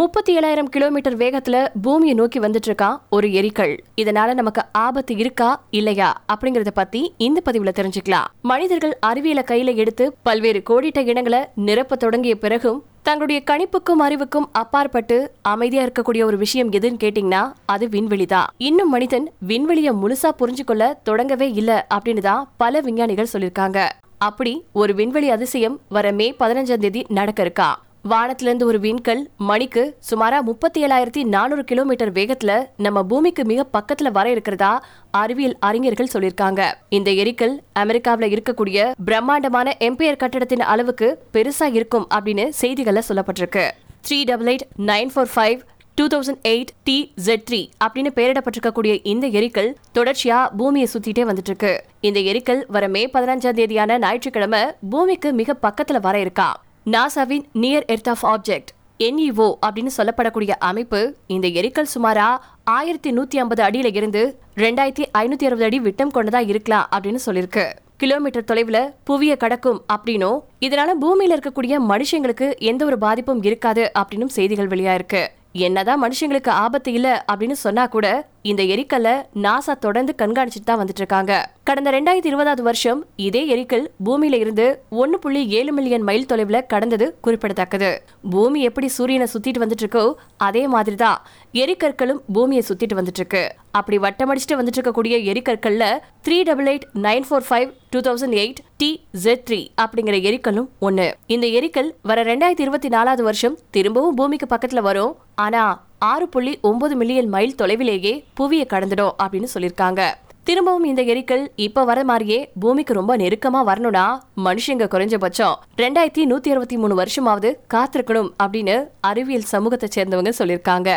முப்பத்தி ஏழாயிரம் கிலோமீட்டர் வேகத்துல பூமியை நோக்கி வந்துட்டு இருக்கான் ஒரு எரிக்கல் இதனால நமக்கு ஆபத்து இருக்கா இல்லையா? அப்படிங்கறத பத்தி இந்த பதிவுல தெரிஞ்சுக்கலாம். மனிதர்கள் அறிவியலை கையில எடுத்து பல்வேறு கோடிட்ட இனங்களை நிரப்ப தொடங்கிய பிறகும் தங்களுடைய கணிப்புக்கும் அறிவுக்கும் அப்பாற்பட்டு அமைதியா இருக்கக்கூடிய ஒரு விஷயம் எதுன்னு கேட்டீங்கன்னா அது விண்வெளி தான் இன்னும் மனிதன் விண்வெளியை முழுசா புரிஞ்சு கொள்ள தொடங்கவே இல்ல அப்படின்னு தான் பல விஞ்ஞானிகள் சொல்லிருக்காங்க அப்படி ஒரு விண்வெளி அதிசயம் வர மே பதினஞ்சாம் தேதி நடக்க இருக்கா. வானத்திலிருந்து ஒரு விண்கல் மணிக்கு சுமாரா முப்பத்தி ஏழாயிரத்தி நானூறு கிலோமீட்டர் வேகத்துல நம்ம பூமிக்கு மிக பக்கத்துல வர இருக்கிறதா அறிவியல் அறிஞர்கள் சொல்லியிருக்காங்க. இந்த எரிக்கல் அமெரிக்காவில் இருக்கக்கூடிய பிரம்மாண்டமான எம்பையர் கட்டடத்தின் அளவுக்கு பெருசா இருக்கும் அப்படின்னு செய்திகள்ல சொல்லப்பட்டிருக்கு. Three double eight nine four five two thousand eight T Z three அப்படின்னு பெயரிடப்பட்டிருக்கக்கூடிய இந்த எரிக்கல் தொடர்ச்சியா பூமியை சுத்திட்டே வந்துட்டு இருக்கு இந்த எரிக்கல் வர மே பதினஞ்சாம் தேதியான ஞாயிற்றுக்கிழமை பூமிக்கு மிக பக்கத்துல வர இருக்கா? நாசாவின் near earth of object NEO அப்படின்னு சொல்லப்படக்கூடிய அமைப்பு இந்த எரிக்கல் சுமாரா ஆயிரத்தி நூத்தி ஐம்பது அடியில இருந்து ரெண்டாயிரத்தி ஐநூத்தி அறுபது அடி விட்டம் கொண்டதா இருக்கலாம் அப்படின்னு சொல்லியிருக்கு கிலோமீட்டர் தொலைவுல புவிய கடக்கும் அப்படின்னும் இதனால பூமியில இருக்கக்கூடிய மனுஷங்களுக்கு எந்த ஒரு பாதிப்பும் இருக்காது அப்படின்னும் செய்திகள் வெளியாயிருக்கு. என்னதான் மனுஷங்களுக்கு ஆபத்து இல்ல அப்படின்னு சொன்னா கூட இந்த எரிக்கல்ல நாசா தொடர்ந்து கண்காணிச்சுட்டு தான் வந்துட்டு இருக்காங்க கடந்த ரெண்டாயிரத்தி இருபதாவது வருஷம் இதே எரிக்கல் பூமியில இருந்து ஒன்னு புள்ளி ஏழு மில்லியன் மைல் தொலைவுல கடந்தது குறிப்பிடத்தக்கது. பூமி எப்படி சூரியனை சுத்திட்டு வந்துட்டு இருக்கோ அதே மாதிரி தான் எரிக்கற்களும் பூமியை சுத்திட்டு வந்துட்டு இருக்கு அப்படி வட்டமடிச்சுட்டு வந்துட்டு இருக்கக்கூடிய எரிக்கற்கள்ல three double eight nine four five two thousand eight T Z three அப்படிங்கிற எரிக்கலும் ஒன்று இந்த எரிக்கல் வர ரெண்டாயிரத்தி இருபத்தி நாலாவது வருஷம் திரும்பவும் பூமிக்கு பக்கத்தில் வரும். ஆனால் ஆறு புள்ளி ஒன்பது மில்லியன் மைல் தொலைவிலேயே புவியை கடந்துடும் அப்படின்னு சொல்லியிருக்காங்க. திரும்பவும் இந்த எரிக்கல் இப்ப வர மாதிரியே பூமிக்கு ரொம்ப நெருக்கமா வரணும்னா மனுஷங்க குறைஞ்சபட்சம் ரெண்டாயிரத்தி நூத்தி அறுபத்தி மூணு வருஷமாவது காத்திருக்கணும் அப்படின்னு அறிவியல் சமூகத்தை சேர்ந்தவங்க சொல்லியிருக்காங்க.